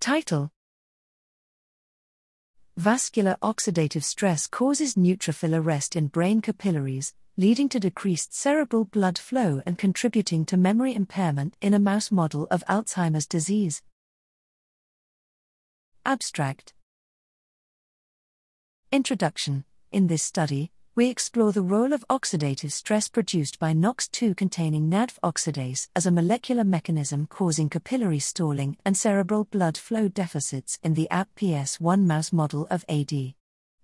Title. Vascular oxidative stress causes neutrophil arrest in brain capillaries, leading to decreased cerebral blood flow and contributing to memory impairment in a mouse model of Alzheimer's disease. Abstract. Introduction. In this study, we explore the role of oxidative stress produced by NOX2 containing NADPH oxidase as a molecular mechanism causing capillary stalling and cerebral blood flow deficits in the APP/PS1 mouse model of AD.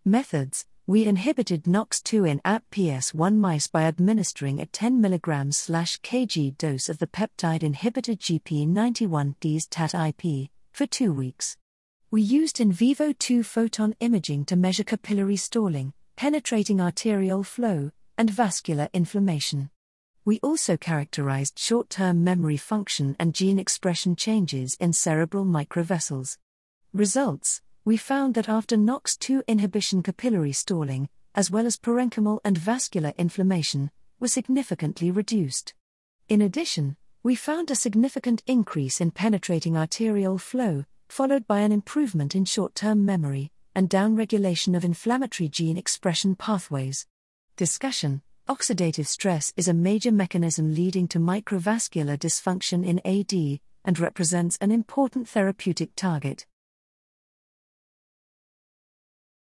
Methods We inhibited NOX2 in APP/PS1 mice by administering a 10 mg kg dose of the peptide inhibitor GP91Ds TAT IP for two weeks. We used in vivo 2 photon imaging to measure capillary stalling, penetrating arteriole flow, and vascular inflammation. We also characterized short term memory function and gene expression changes in cerebral microvessels. Results We found that after NOX2 inhibition, capillary stalling, as well as parenchymal and vascular inflammation, were significantly reduced. In addition, we found a significant increase in penetrating arteriole flow, followed by an improvement in short term memory and downregulation of inflammatory gene expression pathways. Discussion Oxidative stress is a major mechanism leading to microvascular dysfunction in AD and represents an important therapeutic target.